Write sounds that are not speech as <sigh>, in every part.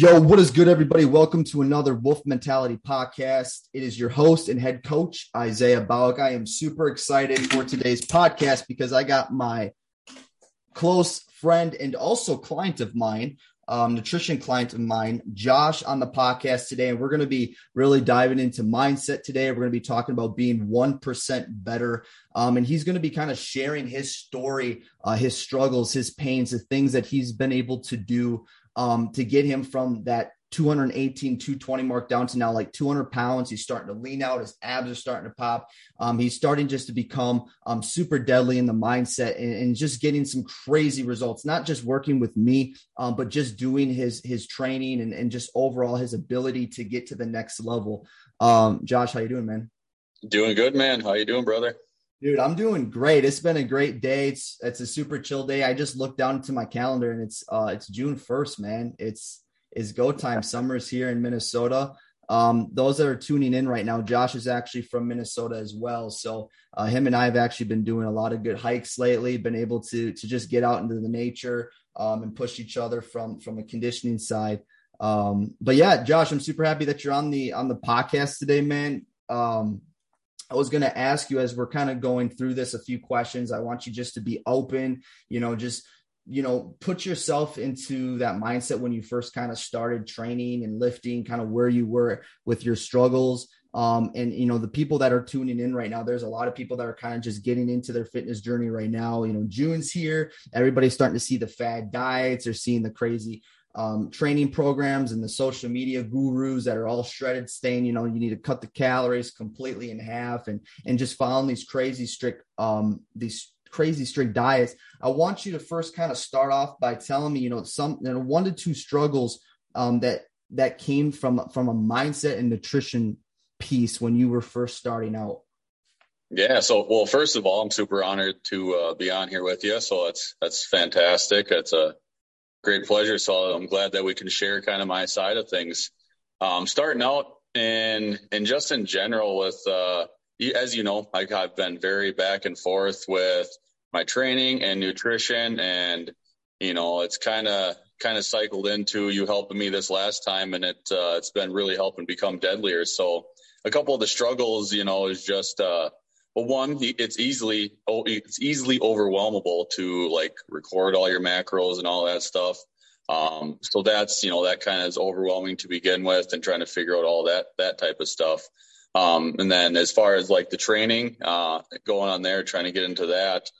Yo, what is good, everybody? Welcome to another Wolf Mentality podcast. It is your host and head coach, Isaiah Bauck. I am super excited for today's podcast because I got my close friend and also client of mine, um, nutrition client of mine, Josh, on the podcast today. And we're going to be really diving into mindset today. We're going to be talking about being 1% better. Um, and he's going to be kind of sharing his story, uh, his struggles, his pains, the things that he's been able to do um, to get him from that 218, 220 mark down to now like 200 pounds. He's starting to lean out. His abs are starting to pop. Um, he's starting just to become um, super deadly in the mindset and, and, just getting some crazy results, not just working with me, um, but just doing his, his training and, and just overall his ability to get to the next level. Um, Josh, how you doing, man? Doing good, man. How you doing, brother? Dude, I'm doing great. It's been a great day. It's it's a super chill day. I just looked down to my calendar and it's uh it's June 1st, man. It's is go time. Summer's here in Minnesota. Um, those that are tuning in right now, Josh is actually from Minnesota as well. So uh, him and I have actually been doing a lot of good hikes lately. Been able to to just get out into the nature um, and push each other from from a conditioning side. Um, but yeah, Josh, I'm super happy that you're on the on the podcast today, man. Um, I was going to ask you as we're kind of going through this a few questions. I want you just to be open, you know, just you know, put yourself into that mindset when you first kind of started training and lifting, kind of where you were with your struggles. Um, and you know, the people that are tuning in right now, there's a lot of people that are kind of just getting into their fitness journey right now. You know, June's here, everybody's starting to see the fad diets, they're seeing the crazy um, training programs and the social media gurus that are all shredded saying you know you need to cut the calories completely in half and and just following these crazy strict um these crazy strict diets. I want you to first kind of start off by telling me you know some you know one to two struggles um that that came from from a mindset and nutrition piece when you were first starting out. Yeah so well first of all i'm super honored to uh, be on here with you. So that's that's fantastic. That's a Great pleasure. So I'm glad that we can share kind of my side of things. Um, starting out and and just in general with uh, as you know, I've been very back and forth with my training and nutrition, and you know, it's kind of kind of cycled into you helping me this last time, and it uh, it's been really helping become deadlier. So a couple of the struggles, you know, is just uh, well, one, it's easily it's easily overwhelmable to like record all your macros and all that stuff. Um, so that's you know that kind of is overwhelming to begin with, and trying to figure out all that that type of stuff. Um, and then as far as like the training uh, going on there, trying to get into that,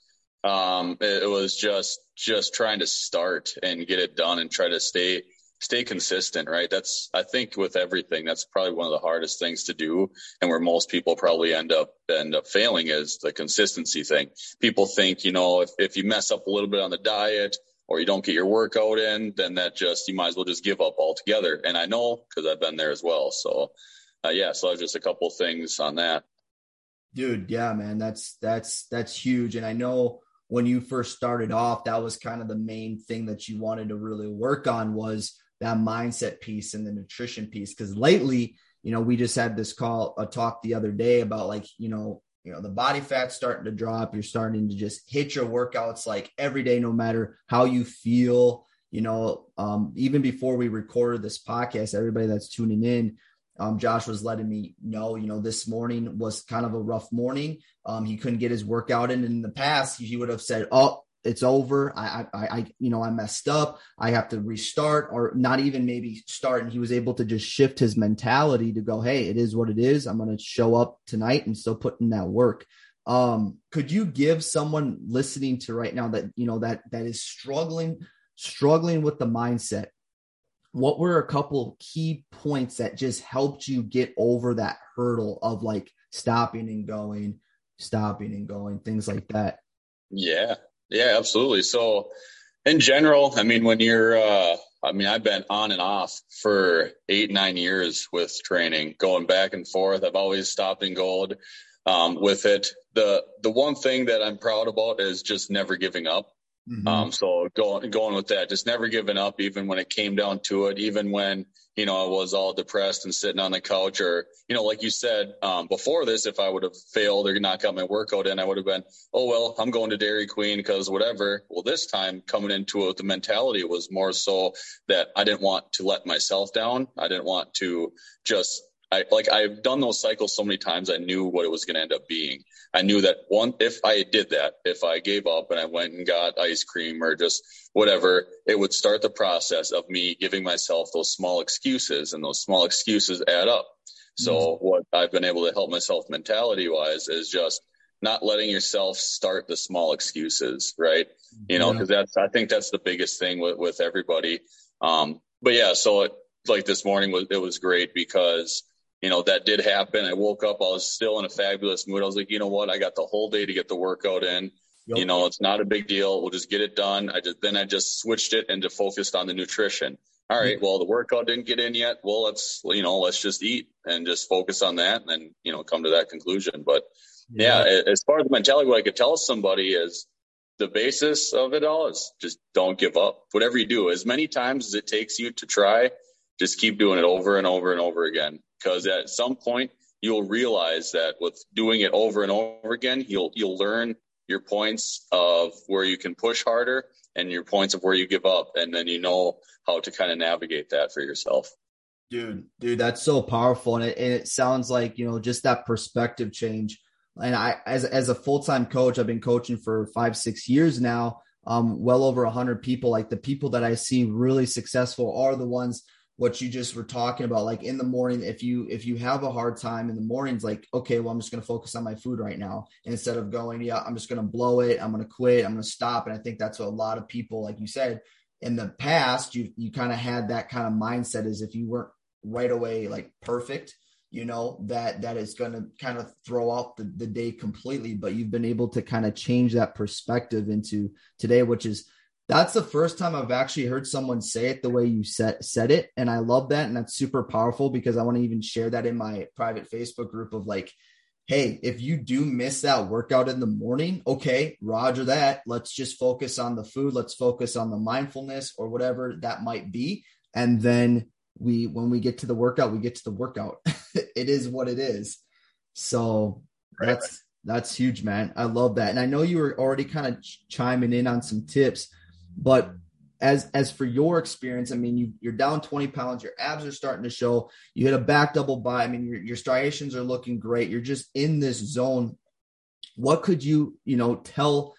um, it, it was just just trying to start and get it done and try to stay stay consistent, right? That's, I think with everything, that's probably one of the hardest things to do. And where most people probably end up, end up failing is the consistency thing. People think, you know, if, if you mess up a little bit on the diet or you don't get your workout in, then that just, you might as well just give up altogether. And I know because I've been there as well. So, uh, yeah, so just a couple things on that. Dude, yeah, man, that's, that's, that's huge. And I know, when you first started off that was kind of the main thing that you wanted to really work on was that mindset piece and the nutrition piece. Cause lately, you know, we just had this call, a talk the other day about like, you know, you know, the body fat's starting to drop. You're starting to just hit your workouts like every day, no matter how you feel. You know, um, even before we recorded this podcast, everybody that's tuning in, um, Josh was letting me know, you know, this morning was kind of a rough morning. Um, he couldn't get his workout in. And in the past, he would have said, "Oh, it's over. I, I, I, you know, I messed up. I have to restart or not even maybe start. And he was able to just shift his mentality to go, Hey, it is what it is. I'm going to show up tonight and still put in that work. Um, could you give someone listening to right now that, you know, that, that is struggling, struggling with the mindset? What were a couple key points that just helped you get over that hurdle of like stopping and going, stopping and going, things like that? Yeah. Yeah, absolutely. So in general, I mean, when you're, uh, I mean, I've been on and off for eight, nine years with training, going back and forth. I've always stopped and gold um, with it. The the one thing that I'm proud about is just never giving up. Mm-hmm. Um, so going going with that, just never giving up, even when it came down to it, even when you know I was all depressed and sitting on the couch, or you know, like you said um, before this, if I would have failed or not got my workout in, I would have been, oh well, I'm going to Dairy Queen because whatever. Well, this time coming into it, the mentality was more so that I didn't want to let myself down. I didn't want to just I like I've done those cycles so many times. I knew what it was going to end up being. I knew that one, if I did that, if I gave up and I went and got ice cream or just whatever, it would start the process of me giving myself those small excuses, and those small excuses add up. So mm-hmm. what I've been able to help myself mentality wise is just not letting yourself start the small excuses, right? You know, because yeah. that's I think that's the biggest thing with with everybody. Um, but yeah, so it, like this morning was it was great because you know, that did happen. I woke up, I was still in a fabulous mood. I was like, you know what? I got the whole day to get the workout in. Yep. You know, it's not a big deal. We'll just get it done. I just, then I just switched it and focused on the nutrition. All right. Mm-hmm. Well, the workout didn't get in yet. Well, let's, you know, let's just eat and just focus on that and then, you know, come to that conclusion. But yeah, yeah as far as the mentality, what I could tell somebody is the basis of it all is just don't give up. Whatever you do, as many times as it takes you to try, just keep doing it over and over and over again because at some point you'll realize that with doing it over and over again, you'll you'll learn your points of where you can push harder and your points of where you give up, and then you know how to kind of navigate that for yourself. Dude, dude, that's so powerful, and it, and it sounds like you know just that perspective change. And I, as as a full time coach, I've been coaching for five six years now. Um, well over a hundred people. Like the people that I see really successful are the ones what you just were talking about like in the morning if you if you have a hard time in the mornings like okay well i'm just going to focus on my food right now instead of going yeah i'm just going to blow it i'm going to quit i'm going to stop. And i think that's what a lot of people like you said in the past you you kind of had that kind of mindset as if you weren't right away like perfect you know that that is going to kind of throw off the, the day completely. But you've been able to kind of change that perspective into today which is that's the first time I've actually heard someone say it the way you said said it, and I love that, and that's super powerful because I want to even share that in my private Facebook group of like, hey, if you do miss that workout in the morning, okay, Roger that. Let's just focus on the food. Let's focus on the mindfulness or whatever that might be, and then we when we get to the workout, we get to the workout. <laughs> it is what it is. So that's that's huge, man. I love that, and I know you were already kind of ch- chiming in on some tips but as as for your experience, I mean, you you're down 20 pounds, your abs are starting to show. You hit a back double bi. I mean, your your striations are looking great. You're just in this zone. What could you you know tell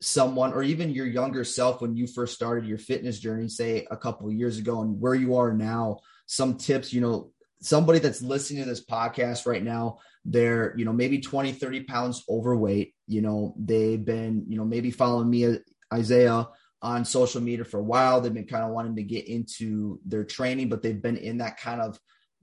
someone or even your younger self when you first started your fitness journey, say a couple years ago, and where you are now? Some tips, you know, somebody that's listening to this podcast right now they're you know maybe 20 30 pounds overweight you know they've been you know maybe following me uh, isaiah on social media for a while. They've been kind of wanting to get into their training, but they've been in that kind of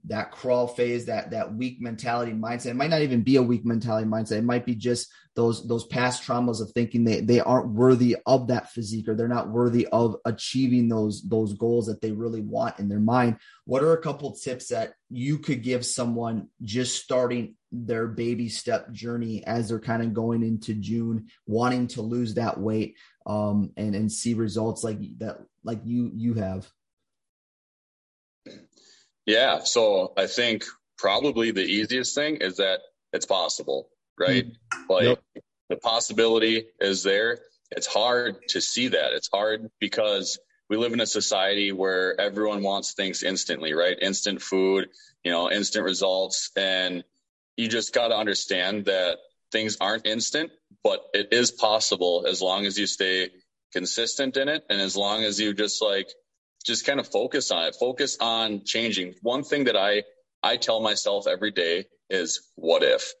that crawl phase, that that weak mentality mindset. It might not even be a weak mentality mindset. It might be just those those past traumas of thinking they they aren't worthy of that physique or they're not worthy of achieving those those goals that they really want in their mind. What are a couple tips that you could give someone just starting their baby step journey as they're kind of going into June, wanting to lose that weight um, and and see results like that, like you you have? Yeah, so I think probably the easiest thing is that it's possible, right? Mm-hmm. Like yep. the possibility is there. It's hard to see that. It's hard because we live in a society where everyone wants things instantly, right? Instant food, you know, instant results. And you just got to understand that things aren't instant, but it is possible as long as you stay consistent in it and as long as you just like just kind of focus on it focus on changing. One thing that i i tell myself every day is what if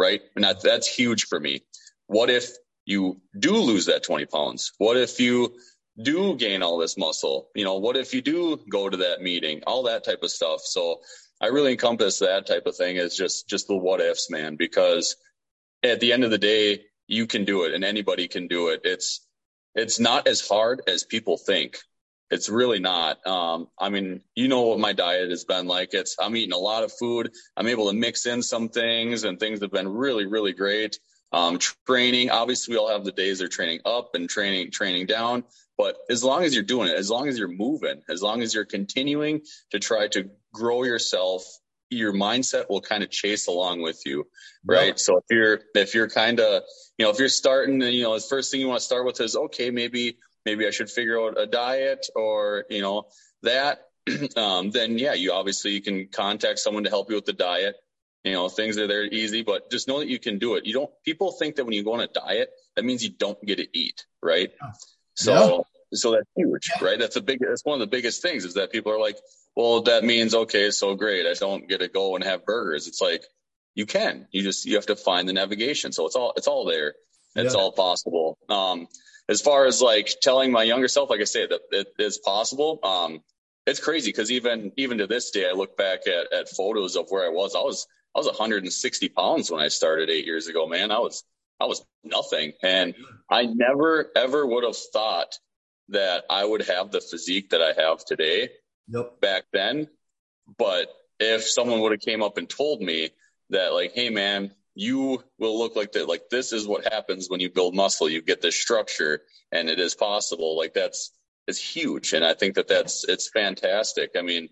right? And that, that's huge for me. What if you do lose that 20 pounds? What if you do gain all this muscle? You know what if you do go to that meeting? All that type of stuff. So i really encompass that type of thing as just just the what ifs man because at the end of the day you can do it and anybody can do it. It's it's not as hard as people think. It's really not. Um, I mean, you know what my diet has been like. It's I'm eating a lot of food. I'm able to mix in some things, and things have been really, really great. Um, training, obviously, we all have the days they're training up and training training down. But as long as you're doing it, as long as you're moving, as long as you're continuing to try to grow yourself, your mindset will kind of chase along with you, right? Yeah. So if you're if you're kind of you know if you're starting, you know, the first thing you want to start with is okay, maybe maybe I should figure out a diet or you know that. <clears throat> um, then yeah, you obviously you can contact someone to help you with the diet you know, things are there easy, but just know that you can do it. You don't, people think that when you go on a diet, that means you don't get to eat, right? So, yeah. so that's huge, right? That's a big, that's one of the biggest things is that people are like, well, that means, okay, so great. I don't get to go and have burgers. It's like, you can, you just, you have to find the navigation. So it's all, it's all there. It's yeah. all possible. Um, as far as like telling my younger self, like I say, that it is possible. Um, it's crazy because even even to this day, I look back at, at photos of where I was. I was I was 160 pounds when I started eight years ago, man. I was, I was nothing. And I never, ever would have thought that I would have the physique that I have today nope. back then. But if someone would have came up and told me that like, Hey man, you will look like that. Like this is what happens when you build muscle. You get this structure and it is possible. Like that's, it's huge. And I think that that's, it's fantastic. I mean,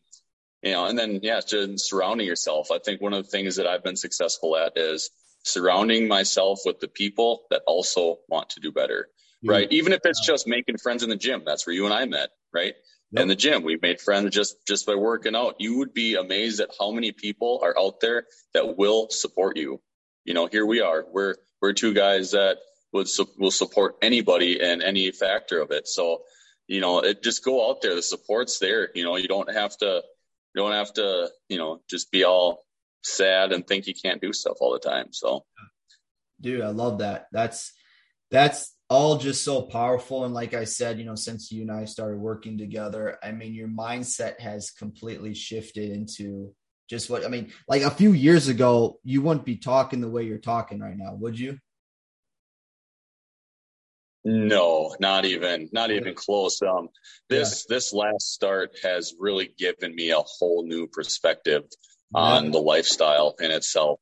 you know, and then yeah, just surrounding yourself. I think one of the things that I've been successful at is surrounding myself with the people that also want to do better. Yeah. Right. Even if it's just making friends in the gym. That's where you and I met, right? Yep. In the gym, We've made friends just just by working out. You would be amazed at how many people are out there that will support you. You know, here we are. We're we're two guys that would su- will support anybody and any factor of it. So, you know, it just go out there. The support's there. You know, you don't have to you don't have to, you know, just be all sad and think you can't do stuff all the time. So, dude, I love that. That's that's all just so powerful. And like I said, you know, since you and I started working together, I mean, your mindset has completely shifted into just what I mean. Like a few years ago, you wouldn't be talking the way you're talking right now, would you? No, not even, not even close. Um, this yeah. this last start has really given me a whole new perspective on yeah. the lifestyle in itself.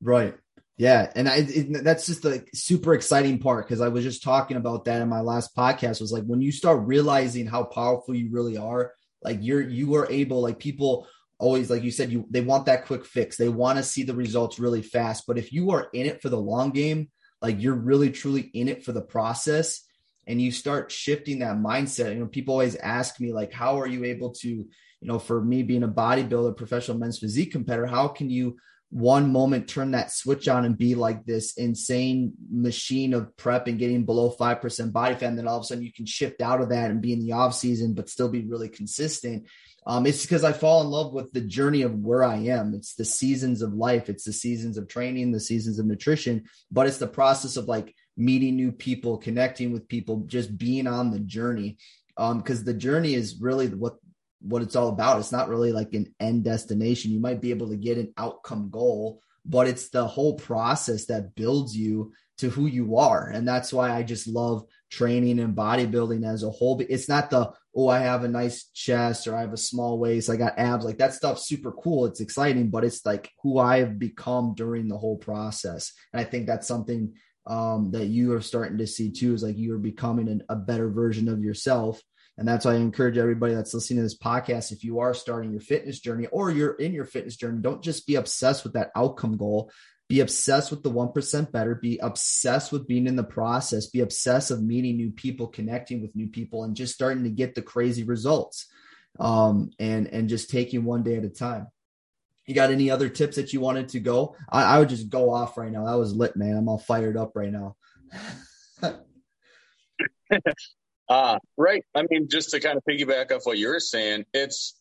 Right. Yeah, and I it, that's just the super exciting part because I was just talking about that in my last podcast. Was like when you start realizing how powerful you really are, like you're you are able, like people always like you said, you they want that quick fix. They want to see the results really fast. But if you are in it for the long game, like you're really truly in it for the process and you start shifting that mindset. You know, people always ask me, like, how are you able to, you know, for me being a bodybuilder, professional men's physique competitor, how can you one moment turn that switch on and be like this insane machine of prep and getting below 5% body fat and then all of a sudden you can shift out of that and be in the off season but still be really consistent um, it's because I fall in love with the journey of where I am. It's the seasons of life, it's the seasons of training, the seasons of nutrition, but it's the process of like meeting new people, connecting with people, just being on the journey. Um, because the journey is really what what it's all about. It's not really like an end destination. You might be able to get an outcome goal, but it's the whole process that builds you to who you are. And that's why I just love training and bodybuilding as a whole. It's not the, oh, I have a nice chest or I have a small waist, I got abs. Like that stuff's super cool. It's exciting, but it's like who I have become during the whole process. And I think that's something um, that you are starting to see too is like you are becoming an, a better version of yourself. And that's why I encourage everybody that's listening to this podcast. If you are starting your fitness journey or you're in your fitness journey, don't just be obsessed with that outcome goal be obsessed with the 1% better be obsessed with being in the process be obsessed of meeting new people connecting with new people and just starting to get the crazy results um, and and just taking one day at a time. You got any other tips that you wanted to go? I, I would just go off right now. That was lit man. I'm all fired up right now. <laughs> Uh, right. I mean just to kind of piggyback off what you're saying it's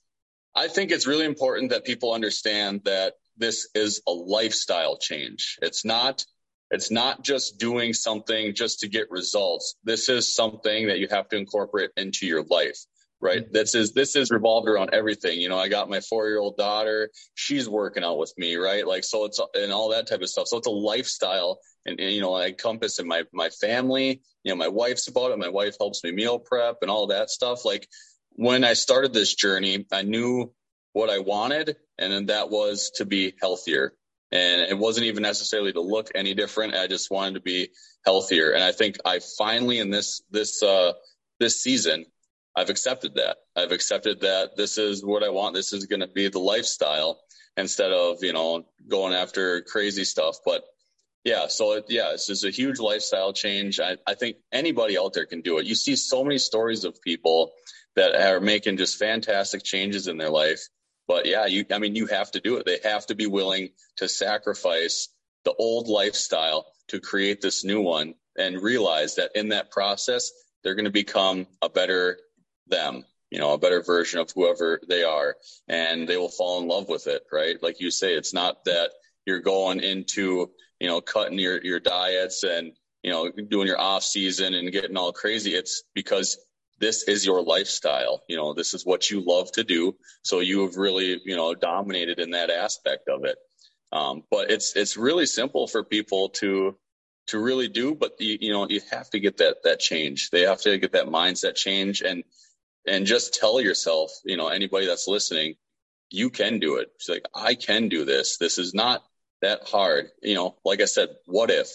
i think it's really important that people understand that this is a lifestyle change. It's not it's not just doing something just to get results. This is something that you have to incorporate into your life, right? Mm-hmm. This is this is revolved around everything. You know, I got my four year old daughter; she's working out with me, right? Like so, it's and all that type of stuff. So it's a lifestyle, and, and you know, I encompass in my my family. You know, my wife's about it. My wife helps me meal prep and all that stuff. Like when I started this journey, I knew what I wanted, and then that was to be healthier. And it wasn't even necessarily to look any different. I just wanted to be healthier. And I think I finally in this, this, uh, this season, I've accepted that. I've accepted that this is what I want. This is going to be the lifestyle instead of, you know, going after crazy stuff. But yeah, so it, yeah, it's just a huge lifestyle change. I, I think anybody out there can do it. You see so many stories of people that are making just fantastic changes in their life. But yeah, you, I mean, you have to do it. They have to be willing to sacrifice the old lifestyle to create this new one and realize that in that process, they're going to become a better them, you know, a better version of whoever they are and they will fall in love with it, right? Like you say, it's not that you're going into, you know, cutting your, your diets and, you know, doing your off season and getting all crazy. It's because this is your lifestyle. You know, this is what you love to do. So you have really, you know, dominated in that aspect of it. Um, but it's, it's really simple for people to, to really do, but you, you know, you have to get that, that change. They have to get that mindset change and, and just tell yourself, you know, anybody that's listening, you can do it. Like, I can do this. This is not that hard. You know, like I said, what if,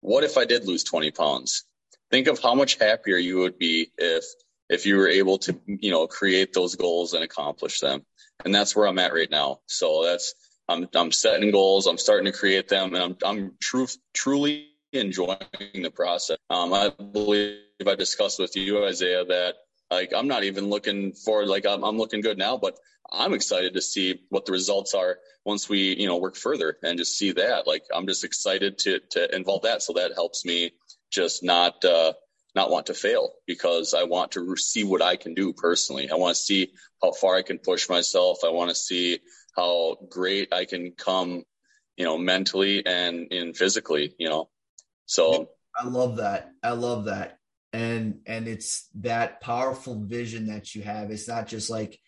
what if I did lose 20 pounds? Think of how much happier you would be if, if you were able to, you know, create those goals and accomplish them. And that's where I'm at right now. So that's, I'm, I'm setting goals. I'm starting to create them and I'm, I'm truth, truly enjoying the process. Um, I believe I discussed with you, Isaiah, that like I'm not even looking for like I'm, I'm looking good now, but I'm excited to see what the results are once we you know work further and just see that. Like I'm just excited to to involve that, so that helps me just not uh, not want to fail because I want to see what I can do personally. I want to see how far I can push myself. I want to see how great I can come, you know, mentally and in physically, you know. So I love that. I love that and and it's that powerful vision that you have it's not just like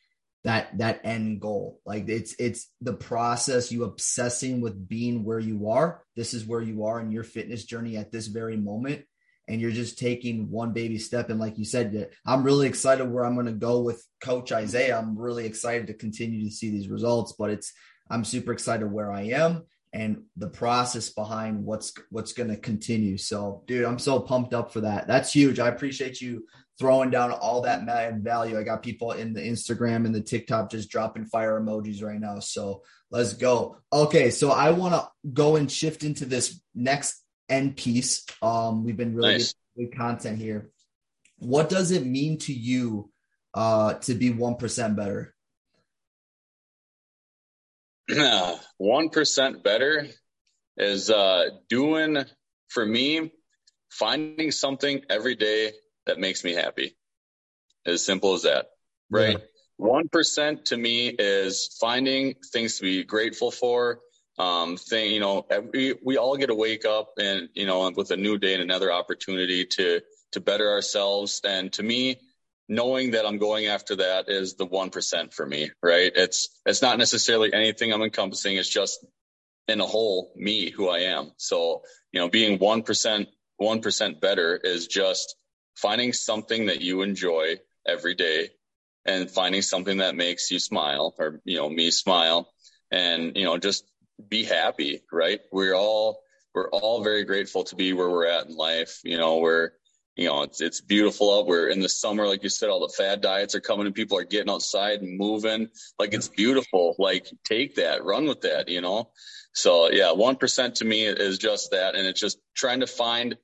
that that end goal like it's it's the process you obsessing with being where you are this is where you are in your fitness journey at this very moment and you're just taking one baby step and like you said i'm really excited where i'm going to go with coach isaiah i'm really excited to continue to see these results but it's i'm super excited where i am and the process behind what's what's going to continue. So, dude, I'm so pumped up for that. That's huge. I appreciate you throwing down all that value. I got people in the Instagram and the TikTok just dropping fire emojis right now. So let's go. Okay, so I want to go and shift into this next end piece. Um, we've been really nice. good content here. What does it mean to you uh, to be one percent better? <sighs> one percent better is uh, doing for me finding something every day that makes me happy. As simple as that, right? One yeah. to me is finding things to be grateful for. Um, thing, you know, we, we all get to wake up and, you know, with a new day and another opportunity to, to better ourselves. And to me, knowing that I'm going after that is the 1% for me, right? It's, it's not necessarily anything I'm encompassing. It's just in a whole me, who I am. So, you know, being 1%, 1% better is just finding something that you enjoy every day and finding something that makes you smile or, you know, me smile and, you know, just be happy, right? We're all, we're all very grateful to be where we're at in life. You know, we're, you know, it's it's beautiful out. We're in the summer, like you said, all the fad diets are coming and people are getting outside and moving. Like it's beautiful. Like take that, run with that, you know? So yeah, one percent to me is just that. And it's just trying to find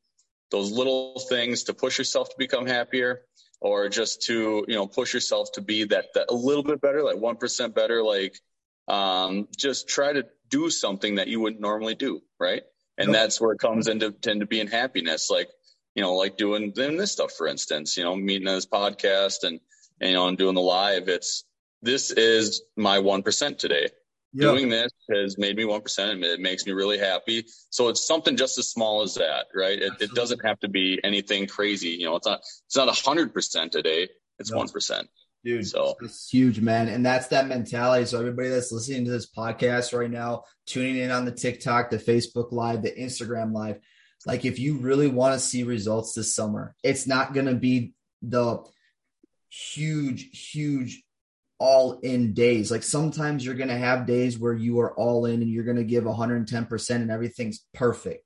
those little things to push yourself to become happier or just to, you know, push yourself to be that, that a little bit better, like one percent better, like um just try to do something that you wouldn't normally do, right? And that's where it comes into into being happiness. Like you know, like doing, doing this stuff, for instance, you know, meeting on this podcast and, and, you know, and doing the live. It's, this is my 1% today. Yep. Doing this has made me 1%. and It makes me really happy. So it's something just as small as that, right? It, it doesn't have to be anything crazy. You know, it's not, it's not a hundred percent a day. It's one no. Dude, so it's huge, man. And that's that mentality. So everybody that's listening to this podcast right now, tuning in on the TikTok, the Facebook live, the Instagram live, like if you really want to see results this summer, it's not going to be the huge, huge all in days. Like sometimes you're going to have days where you are all in and you're going to give 110% and everything's perfect.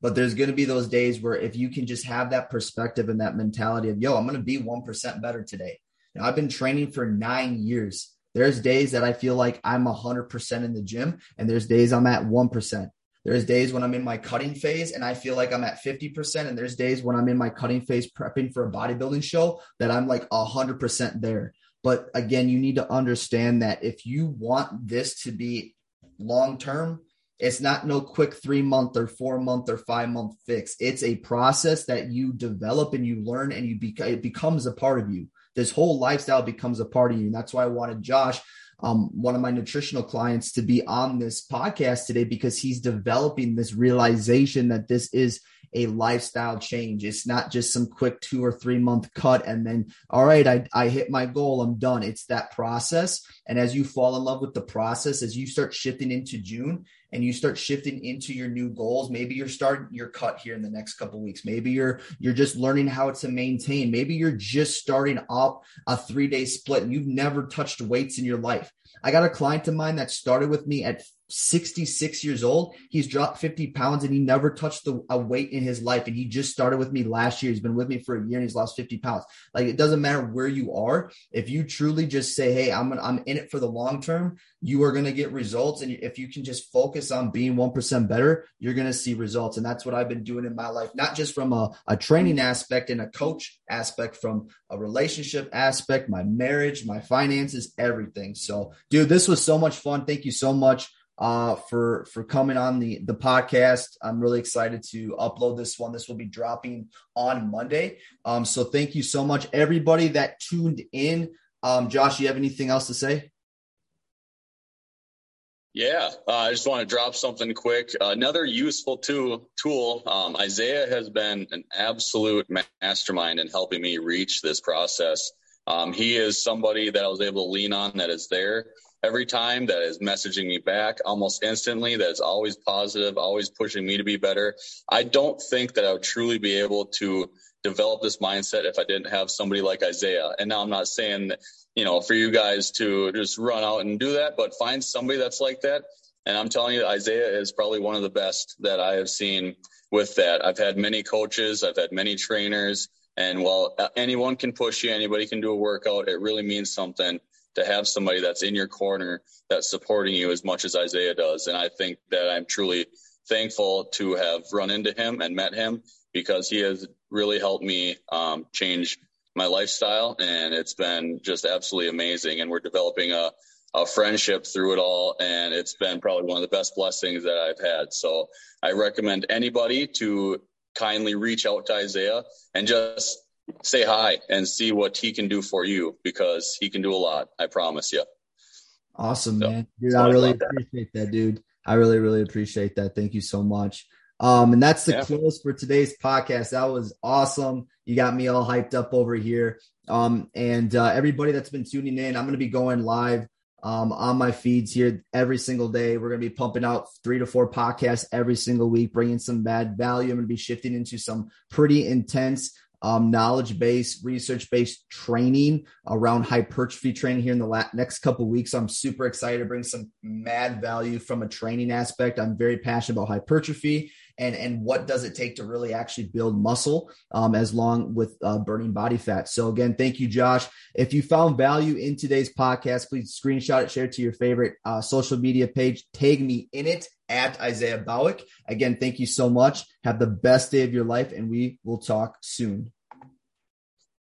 But there's going to be those days where if you can just have that perspective and that mentality of, yo, I'm going to be 1% better today. Now, I've been training for nine years. There's days that I feel like I'm 100% in the gym, and there's days I'm at 1%. There's days when I'm in my cutting phase and I feel like I'm at 50%. And there's days when I'm in my cutting phase prepping for a bodybuilding show that I'm like 100% there. But again, you need to understand that if you want this to be long term, it's not no quick three month or four month or five month fix. It's a process that you develop and you learn and you be, it becomes a part of you. This whole lifestyle becomes a part of you. And that's why I wanted Josh, um, one of my nutritional clients, to be on this podcast today because he's developing this realization that this is a lifestyle change. It's not just some quick two or three month cut and then, all right, I, I hit my goal, I'm done. It's that process. And as you fall in love with the process, as you start shifting into June and you start shifting into your new goals, maybe you're starting your cut here in the next couple weeks. Maybe you're you're just learning how to maintain. Maybe you're just starting up a three day split and you've never touched weights in your life. I got a client of mine that started with me at 66 years old. He's dropped 50 pounds and he never touched the, a weight in his life. And he just started with me last year. He's been with me for a year and he's lost 50 pounds. Like it doesn't matter where you are. If you truly just say, Hey, I'm, I'm in it for the long term, you are going to get results. And if you can just focus on being 1% better, you're going to see results. And that's what I've been doing in my life, not just from a, a training aspect and a coach aspect, from a relationship aspect, my marriage, my finances, everything. So dude, this was so much fun. Thank you so much uh, for for coming on the the podcast. I'm really excited to upload this one. This will be dropping on Monday. Um, so thank you so much, everybody that tuned in. Um, Josh, you have anything else to say? Yeah, uh, I just want to drop something quick. Uh, another useful tool. Tool. Um, Isaiah has been an absolute mastermind in helping me reach this process. Um, he is somebody that I was able to lean on that is there every time that is messaging me back almost instantly that is always positive always pushing me to be better. I don't think that i would truly be able to develop this mindset if i didn't have somebody like isaiah. And now i'm not saying you know for you guys to just run out and do that but find somebody that's like that. And i'm telling you isaiah is probably one of the best that i have seen with that. I've had many coaches i've had many trainers and while anyone can push you anybody can do a workout it really means something to have somebody that's in your corner that's supporting you as much as Isaiah does. And I think that I'm truly thankful to have run into him and met him because he has really helped me um, change my lifestyle. And it's been just absolutely amazing. And we're developing a, a friendship through it all. And it's been probably one of the best blessings that I've had. So I recommend anybody to kindly reach out to Isaiah and just say hi and see what he can do for you because he can do a lot. I promise you. Awesome, so, man. Dude, I really appreciate that. that, dude. I really, really appreciate that. Thank you so much. Um, and that's the yeah. close for today's podcast. That was awesome. You got me all hyped up over here. Um, and uh, everybody that's been tuning in, I'm going to be going live um, on my feeds here every single day. We're going to be pumping out three to four podcasts every single week, bringing some bad value. I'm going to be shifting into some pretty intense um, knowledge based, research based training around hypertrophy training here in the la- next couple weeks. I'm super excited to bring some mad value from a training aspect. I'm very passionate about hypertrophy and and what does it take to really actually build muscle um, as long with uh, burning body fat. So again, thank you, Josh. If you found value in today's podcast, please screenshot it, share it to your favorite uh, social media page, tag me in it at Isaiah Bowick. Again, thank you so much. Have the best day of your life, and we will talk soon.